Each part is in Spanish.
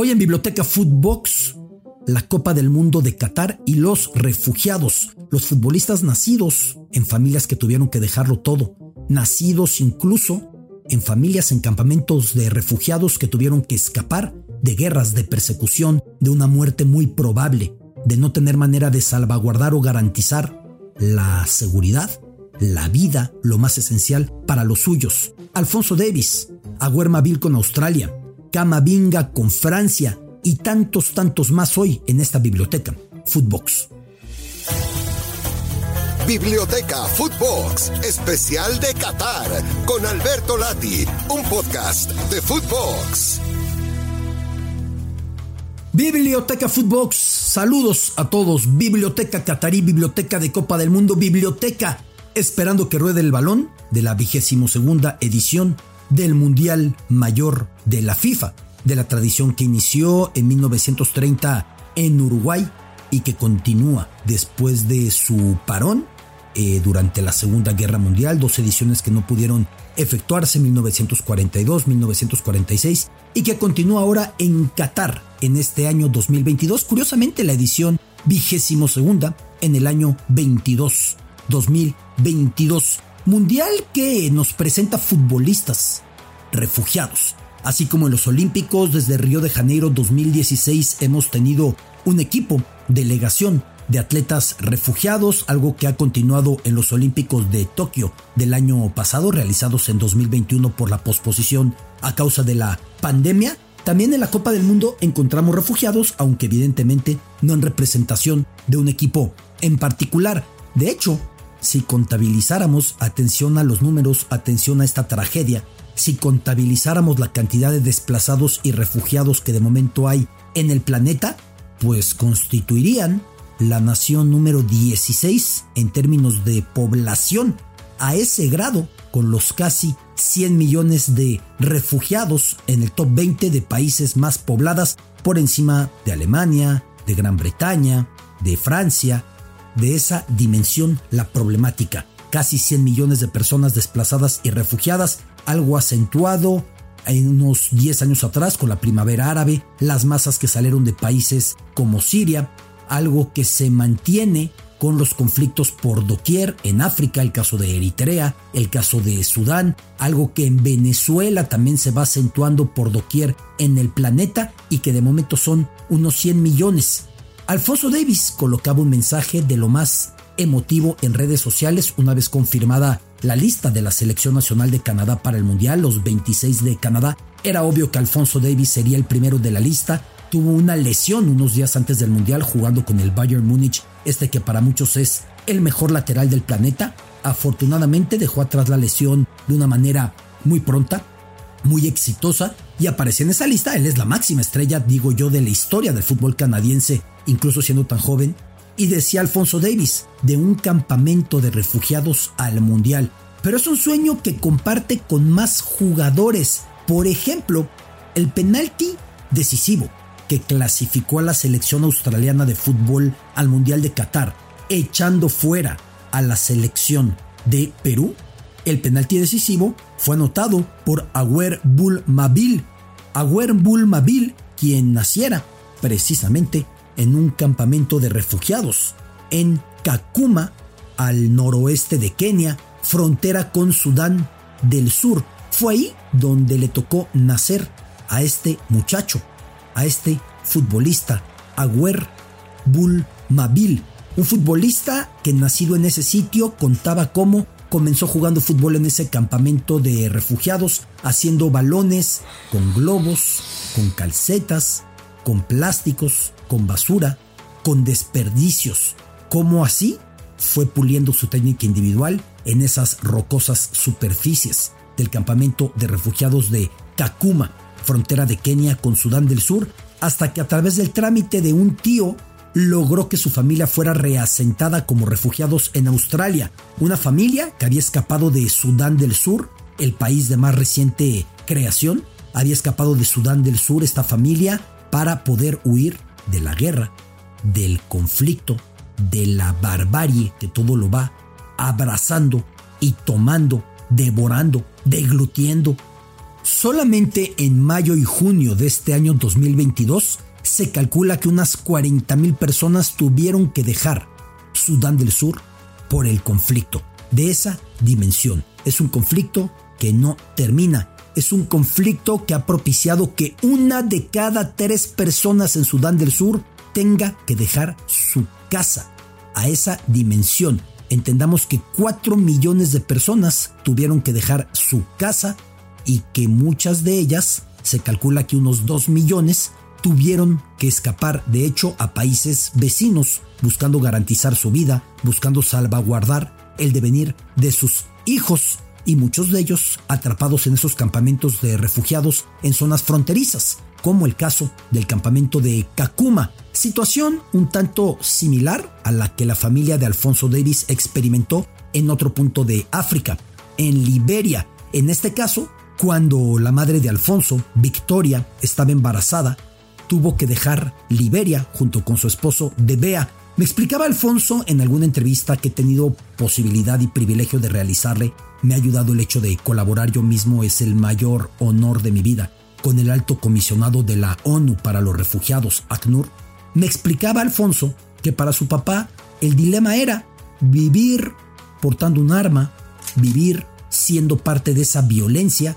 Hoy en Biblioteca Footbox, la Copa del Mundo de Qatar y los refugiados, los futbolistas nacidos en familias que tuvieron que dejarlo todo, nacidos incluso en familias en campamentos de refugiados que tuvieron que escapar de guerras, de persecución, de una muerte muy probable, de no tener manera de salvaguardar o garantizar la seguridad, la vida, lo más esencial para los suyos. Alfonso Davis, Aguermaville con Australia, Camavinga con Francia y tantos, tantos más hoy en esta biblioteca, Footbox. Biblioteca Footbox, especial de Qatar, con Alberto Lati, un podcast de Footbox. Biblioteca Footbox, saludos a todos. Biblioteca Qatarí, Biblioteca de Copa del Mundo, Biblioteca esperando que ruede el balón de la vigésimo segunda edición del Mundial Mayor de la FIFA, de la tradición que inició en 1930 en Uruguay y que continúa después de su parón eh, durante la Segunda Guerra Mundial, dos ediciones que no pudieron efectuarse en 1942, 1946 y que continúa ahora en Qatar en este año 2022. Curiosamente la edición vigésimo segunda en el año 22, 2022. Mundial que nos presenta futbolistas refugiados. Así como en los Olímpicos desde Río de Janeiro 2016 hemos tenido un equipo, delegación de atletas refugiados, algo que ha continuado en los Olímpicos de Tokio del año pasado, realizados en 2021 por la posposición a causa de la pandemia. También en la Copa del Mundo encontramos refugiados, aunque evidentemente no en representación de un equipo en particular. De hecho, si contabilizáramos, atención a los números, atención a esta tragedia, si contabilizáramos la cantidad de desplazados y refugiados que de momento hay en el planeta, pues constituirían la nación número 16 en términos de población, a ese grado, con los casi 100 millones de refugiados en el top 20 de países más pobladas por encima de Alemania, de Gran Bretaña, de Francia, de esa dimensión la problemática. Casi 100 millones de personas desplazadas y refugiadas, algo acentuado en unos 10 años atrás con la primavera árabe, las masas que salieron de países como Siria, algo que se mantiene con los conflictos por doquier en África, el caso de Eritrea, el caso de Sudán, algo que en Venezuela también se va acentuando por doquier en el planeta y que de momento son unos 100 millones. Alfonso Davis colocaba un mensaje de lo más emotivo en redes sociales una vez confirmada la lista de la selección nacional de Canadá para el Mundial, los 26 de Canadá. Era obvio que Alfonso Davis sería el primero de la lista, tuvo una lesión unos días antes del Mundial jugando con el Bayern Múnich, este que para muchos es el mejor lateral del planeta. Afortunadamente dejó atrás la lesión de una manera muy pronta, muy exitosa y apareció en esa lista. Él es la máxima estrella, digo yo, de la historia del fútbol canadiense, incluso siendo tan joven. Y decía Alfonso Davis, de un campamento de refugiados al Mundial. Pero es un sueño que comparte con más jugadores. Por ejemplo, el penalti decisivo que clasificó a la selección australiana de fútbol al Mundial de Qatar, echando fuera a la selección de Perú, el penalti decisivo fue anotado por Aguer Bull Mabil. Aguer Bull Mabil, quien naciera precisamente en un campamento de refugiados en Kakuma, al noroeste de Kenia, frontera con Sudán del Sur. Fue ahí donde le tocó nacer a este muchacho, a este futbolista, Aguer Bull Mabil, un futbolista que nacido en ese sitio contaba cómo comenzó jugando fútbol en ese campamento de refugiados, haciendo balones con globos, con calcetas, con plásticos, con basura, con desperdicios. ¿Cómo así? Fue puliendo su técnica individual en esas rocosas superficies del campamento de refugiados de Kakuma, frontera de Kenia con Sudán del Sur, hasta que a través del trámite de un tío logró que su familia fuera reasentada como refugiados en Australia, una familia que había escapado de Sudán del Sur, el país de más reciente creación, había escapado de Sudán del Sur esta familia para poder huir de la guerra, del conflicto, de la barbarie que todo lo va abrazando y tomando, devorando, deglutiendo, Solamente en mayo y junio de este año 2022 se calcula que unas 40.000 personas tuvieron que dejar Sudán del Sur por el conflicto de esa dimensión. Es un conflicto que no termina. Es un conflicto que ha propiciado que una de cada tres personas en Sudán del Sur tenga que dejar su casa a esa dimensión. Entendamos que 4 millones de personas tuvieron que dejar su casa y que muchas de ellas, se calcula que unos 2 millones, tuvieron que escapar de hecho a países vecinos, buscando garantizar su vida, buscando salvaguardar el devenir de sus hijos y muchos de ellos atrapados en esos campamentos de refugiados en zonas fronterizas, como el caso del campamento de Kakuma, situación un tanto similar a la que la familia de Alfonso Davis experimentó en otro punto de África, en Liberia. En este caso, cuando la madre de Alfonso, Victoria, estaba embarazada, tuvo que dejar Liberia junto con su esposo Debea. Me explicaba Alfonso en alguna entrevista que he tenido posibilidad y privilegio de realizarle. Me ha ayudado el hecho de colaborar yo mismo, es el mayor honor de mi vida, con el alto comisionado de la ONU para los refugiados, ACNUR. Me explicaba Alfonso que para su papá el dilema era vivir portando un arma, vivir siendo parte de esa violencia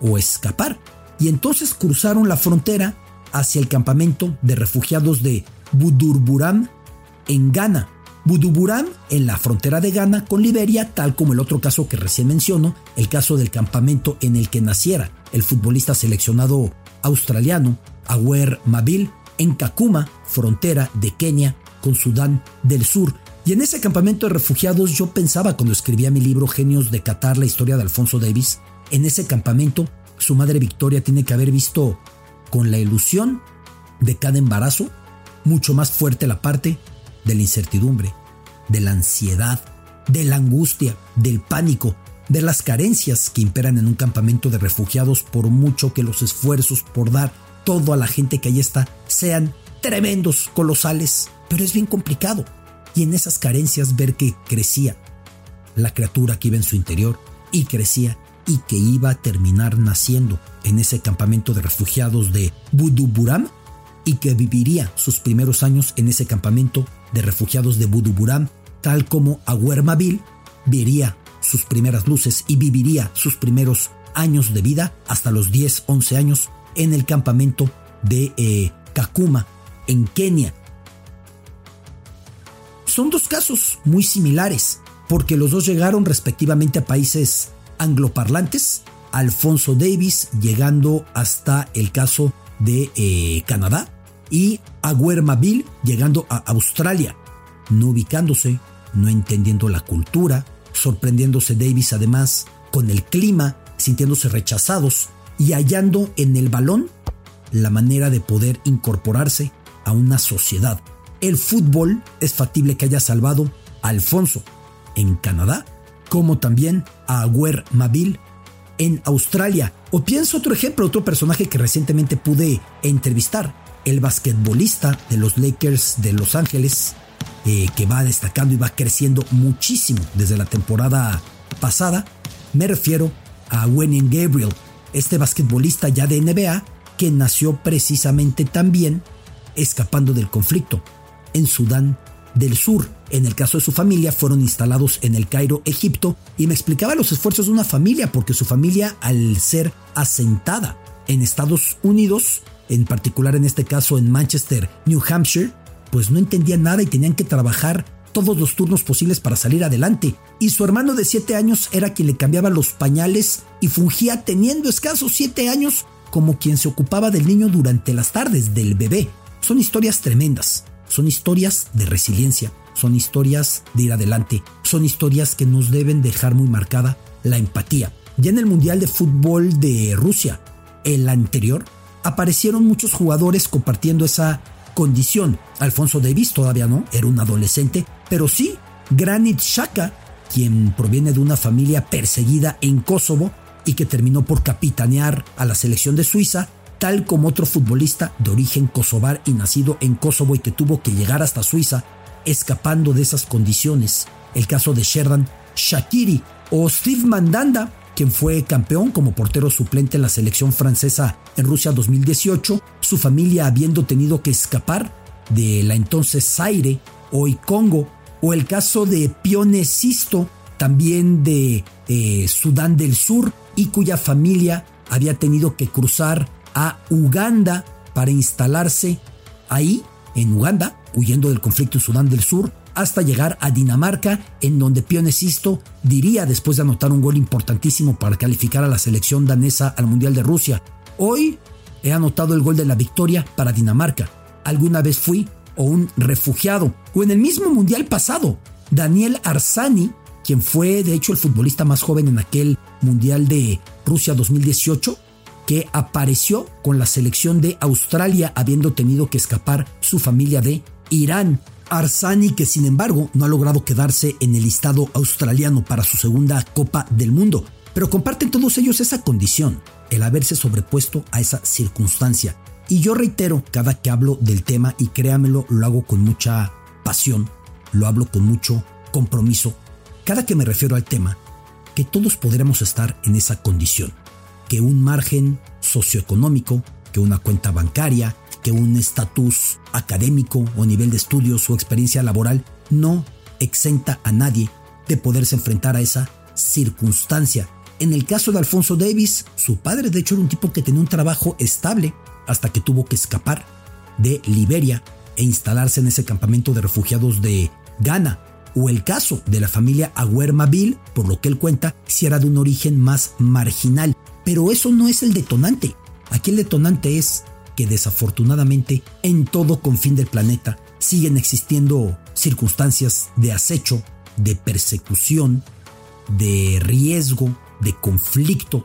o escapar. Y entonces cruzaron la frontera hacia el campamento de refugiados de Budurburam en Ghana. Buduburam en la frontera de Ghana con Liberia, tal como el otro caso que recién menciono, el caso del campamento en el que naciera el futbolista seleccionado australiano Awer Mabil en Kakuma, frontera de Kenia con Sudán del Sur. Y en ese campamento de refugiados yo pensaba cuando escribía mi libro Genios de Qatar, la historia de Alfonso Davis, en ese campamento su madre Victoria tiene que haber visto con la ilusión de cada embarazo mucho más fuerte la parte de la incertidumbre, de la ansiedad, de la angustia, del pánico, de las carencias que imperan en un campamento de refugiados por mucho que los esfuerzos por dar todo a la gente que allí está sean tremendos, colosales, pero es bien complicado. Y en esas carencias ver que crecía la criatura que iba en su interior y crecía y que iba a terminar naciendo en ese campamento de refugiados de Buduburam y que viviría sus primeros años en ese campamento de refugiados de Buduburam, tal como Aguermabil vería sus primeras luces y viviría sus primeros años de vida hasta los 10, 11 años en el campamento de eh, Kakuma, en Kenia. Son dos casos muy similares, porque los dos llegaron respectivamente a países angloparlantes, Alfonso Davis llegando hasta el caso de eh, Canadá y Aguermaville llegando a Australia, no ubicándose, no entendiendo la cultura, sorprendiéndose Davis además con el clima, sintiéndose rechazados y hallando en el balón la manera de poder incorporarse a una sociedad. El fútbol es factible que haya salvado a Alfonso en Canadá como también a Aguer Mabil en Australia. O pienso otro ejemplo, otro personaje que recientemente pude entrevistar, el basquetbolista de los Lakers de Los Ángeles, eh, que va destacando y va creciendo muchísimo desde la temporada pasada. Me refiero a Wenyan Gabriel, este basquetbolista ya de NBA que nació precisamente también escapando del conflicto en Sudán del Sur. En el caso de su familia, fueron instalados en el Cairo, Egipto, y me explicaba los esfuerzos de una familia, porque su familia, al ser asentada en Estados Unidos, en particular en este caso en Manchester, New Hampshire, pues no entendía nada y tenían que trabajar todos los turnos posibles para salir adelante. Y su hermano de 7 años era quien le cambiaba los pañales y fungía teniendo escasos 7 años como quien se ocupaba del niño durante las tardes del bebé. Son historias tremendas. Son historias de resiliencia, son historias de ir adelante, son historias que nos deben dejar muy marcada la empatía. Ya en el Mundial de Fútbol de Rusia, el anterior, aparecieron muchos jugadores compartiendo esa condición. Alfonso Davis todavía no, era un adolescente, pero sí Granit Xhaka, quien proviene de una familia perseguida en Kosovo y que terminó por capitanear a la selección de Suiza, tal como otro futbolista de origen kosovar y nacido en Kosovo y que tuvo que llegar hasta Suiza escapando de esas condiciones. El caso de Sherdan Shakiri o Steve Mandanda, quien fue campeón como portero suplente en la selección francesa en Rusia 2018, su familia habiendo tenido que escapar de la entonces Zaire, hoy Congo, o el caso de Pione Sisto, también de eh, Sudán del Sur, y cuya familia había tenido que cruzar a Uganda para instalarse ahí, en Uganda, huyendo del conflicto en Sudán del Sur, hasta llegar a Dinamarca, en donde Pionesisto diría, después de anotar un gol importantísimo para calificar a la selección danesa al Mundial de Rusia, hoy he anotado el gol de la victoria para Dinamarca. Alguna vez fui o un refugiado, o en el mismo Mundial pasado, Daniel Arsani, quien fue de hecho el futbolista más joven en aquel Mundial de Rusia 2018, que apareció con la selección de Australia habiendo tenido que escapar su familia de Irán. Arsani, que sin embargo no ha logrado quedarse en el listado australiano para su segunda Copa del Mundo, pero comparten todos ellos esa condición, el haberse sobrepuesto a esa circunstancia. Y yo reitero cada que hablo del tema, y créamelo, lo hago con mucha pasión, lo hablo con mucho compromiso, cada que me refiero al tema, que todos podremos estar en esa condición, que un margen socioeconómico, que una cuenta bancaria, que un estatus académico o nivel de estudios o experiencia laboral no exenta a nadie de poderse enfrentar a esa circunstancia. En el caso de Alfonso Davis, su padre de hecho era un tipo que tenía un trabajo estable hasta que tuvo que escapar de Liberia e instalarse en ese campamento de refugiados de Ghana. O el caso de la familia Aguermaville, por lo que él cuenta, si era de un origen más marginal. Pero eso no es el detonante. Aquí el detonante es que desafortunadamente en todo confín del planeta siguen existiendo circunstancias de acecho, de persecución, de riesgo, de conflicto,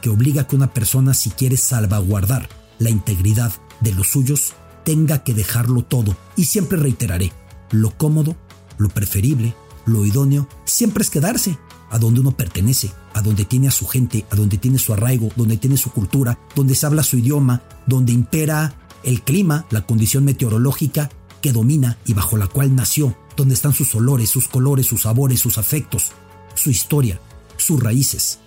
que obliga a que una persona si quiere salvaguardar la integridad de los suyos, tenga que dejarlo todo. Y siempre reiteraré, lo cómodo, lo preferible, lo idóneo, siempre es quedarse a donde uno pertenece, a donde tiene a su gente, a donde tiene su arraigo, donde tiene su cultura, donde se habla su idioma, donde impera el clima, la condición meteorológica que domina y bajo la cual nació, donde están sus olores, sus colores, sus sabores, sus afectos, su historia, sus raíces.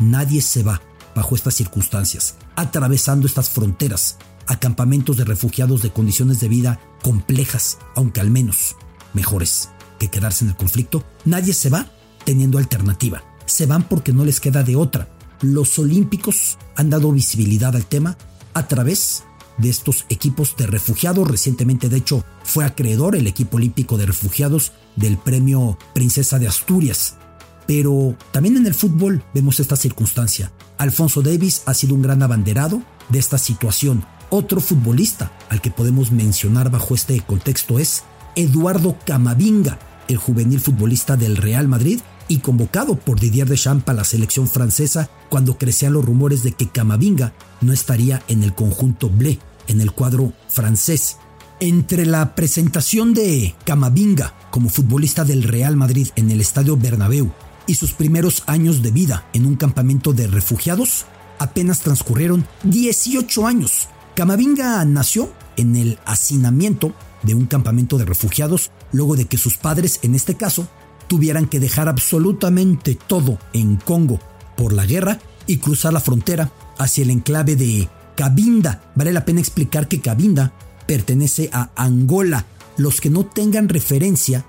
Nadie se va bajo estas circunstancias, atravesando estas fronteras, a campamentos de refugiados de condiciones de vida complejas, aunque al menos mejores que quedarse en el conflicto. Nadie se va teniendo alternativa. Se van porque no les queda de otra. Los olímpicos han dado visibilidad al tema a través de estos equipos de refugiados. Recientemente, de hecho, fue acreedor el equipo olímpico de refugiados del premio Princesa de Asturias. Pero también en el fútbol vemos esta circunstancia. Alfonso Davis ha sido un gran abanderado de esta situación. Otro futbolista al que podemos mencionar bajo este contexto es Eduardo Camavinga, el juvenil futbolista del Real Madrid y convocado por Didier Deschamps a la selección francesa cuando crecían los rumores de que Camavinga no estaría en el conjunto Blé, en el cuadro francés. Entre la presentación de Camavinga como futbolista del Real Madrid en el Estadio Bernabéu y sus primeros años de vida en un campamento de refugiados, apenas transcurrieron 18 años. Camavinga nació en el hacinamiento de un campamento de refugiados luego de que sus padres, en este caso, tuvieran que dejar absolutamente todo en Congo por la guerra y cruzar la frontera hacia el enclave de Cabinda. Vale la pena explicar que Cabinda pertenece a Angola. Los que no tengan referencia,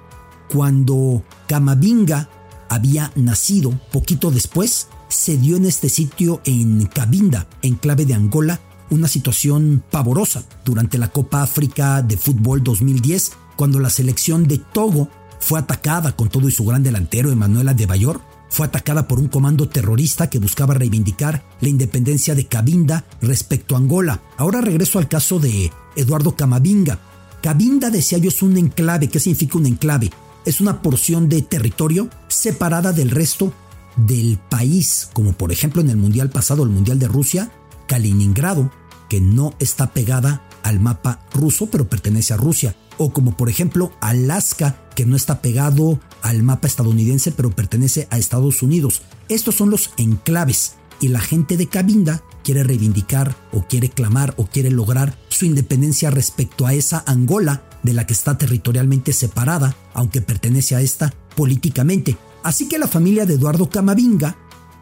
cuando Camavinga había nacido poquito después, se dio en este sitio en Cabinda, enclave de Angola, una situación pavorosa durante la Copa África de Fútbol 2010, cuando la selección de Togo fue atacada con todo y su gran delantero Emanuel Adebayor, fue atacada por un comando terrorista que buscaba reivindicar la independencia de Cabinda respecto a Angola. Ahora regreso al caso de Eduardo Camavinga. Cabinda, decía yo, es un enclave. ¿Qué significa un enclave? Es una porción de territorio separada del resto del país, como por ejemplo en el Mundial pasado, el Mundial de Rusia, Kaliningrado que no está pegada al mapa ruso, pero pertenece a Rusia. O como por ejemplo Alaska, que no está pegado al mapa estadounidense, pero pertenece a Estados Unidos. Estos son los enclaves. Y la gente de Cabinda quiere reivindicar o quiere clamar o quiere lograr su independencia respecto a esa Angola de la que está territorialmente separada, aunque pertenece a esta políticamente. Así que la familia de Eduardo Camavinga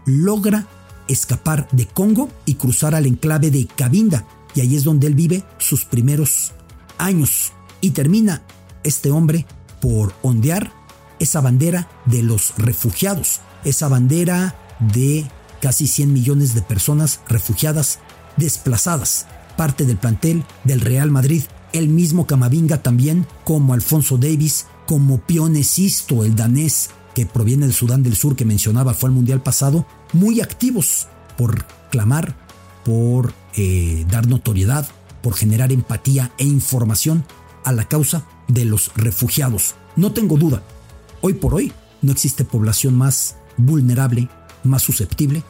logra escapar de Congo y cruzar al enclave de Cabinda, y ahí es donde él vive sus primeros años. Y termina este hombre por ondear esa bandera de los refugiados, esa bandera de casi 100 millones de personas refugiadas, desplazadas, parte del plantel del Real Madrid, el mismo Camavinga también, como Alfonso Davis, como Pionesisto, el danés que proviene del Sudán del Sur que mencionaba fue al Mundial pasado, muy activos por clamar, por eh, dar notoriedad, por generar empatía e información a la causa de los refugiados. No tengo duda, hoy por hoy no existe población más vulnerable, más susceptible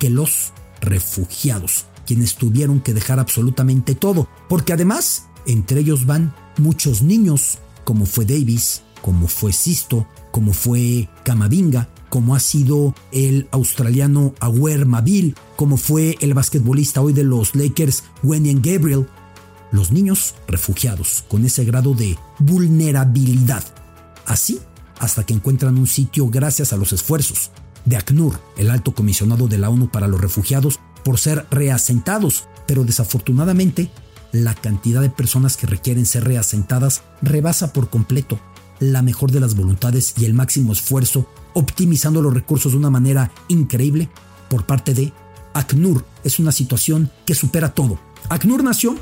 que los refugiados, quienes tuvieron que dejar absolutamente todo, porque además entre ellos van muchos niños, como fue Davis, como fue Sisto, como fue Camavinga, como ha sido el australiano Aguer Mabil, como fue el basquetbolista hoy de los Lakers Wenyan Gabriel. Los niños refugiados con ese grado de vulnerabilidad. Así hasta que encuentran un sitio gracias a los esfuerzos de ACNUR, el alto comisionado de la ONU para los refugiados, por ser reasentados, pero desafortunadamente la cantidad de personas que requieren ser reasentadas rebasa por completo la mejor de las voluntades y el máximo esfuerzo, optimizando los recursos de una manera increíble por parte de ACNUR. Es una situación que supera todo. ACNUR nació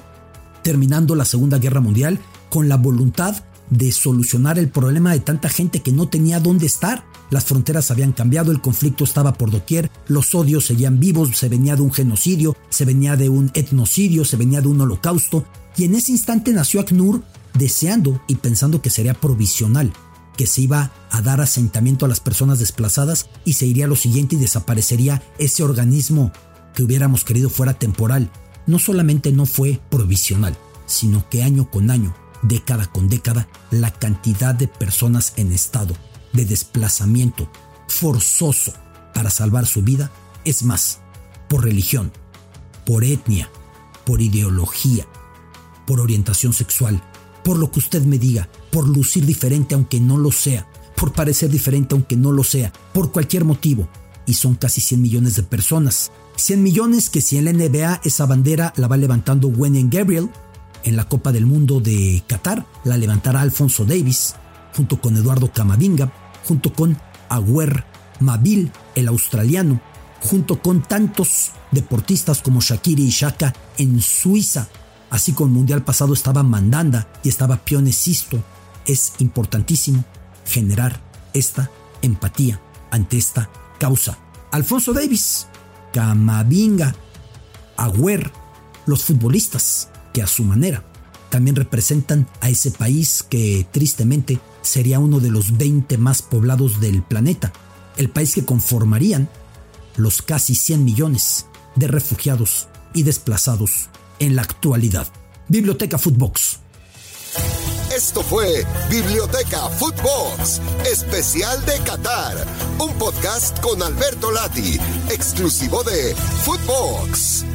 terminando la Segunda Guerra Mundial con la voluntad de solucionar el problema de tanta gente que no tenía dónde estar. Las fronteras habían cambiado, el conflicto estaba por doquier, los odios seguían vivos, se venía de un genocidio, se venía de un etnocidio, se venía de un holocausto, y en ese instante nació ACNUR deseando y pensando que sería provisional, que se iba a dar asentamiento a las personas desplazadas y se iría lo siguiente y desaparecería ese organismo que hubiéramos querido fuera temporal. No solamente no fue provisional, sino que año con año década con década la cantidad de personas en estado de desplazamiento forzoso para salvar su vida es más por religión, por etnia, por ideología, por orientación sexual, por lo que usted me diga, por lucir diferente aunque no lo sea, por parecer diferente aunque no lo sea, por cualquier motivo. Y son casi 100 millones de personas. 100 millones que si en la NBA esa bandera la va levantando Wendy Gabriel, en la Copa del Mundo de Qatar la levantará Alfonso Davis, junto con Eduardo Camavinga, junto con Agüer Mabil, el australiano, junto con tantos deportistas como Shakiri y Shaka en Suiza. Así como el Mundial pasado estaba Mandanda y estaba Pionesisto. Es importantísimo generar esta empatía ante esta causa. Alfonso Davis, Camavinga, Agüer, los futbolistas que a su manera también representan a ese país que tristemente sería uno de los 20 más poblados del planeta, el país que conformarían los casi 100 millones de refugiados y desplazados en la actualidad. Biblioteca Footbox. Esto fue Biblioteca Footbox, especial de Qatar, un podcast con Alberto Lati, exclusivo de Footbox.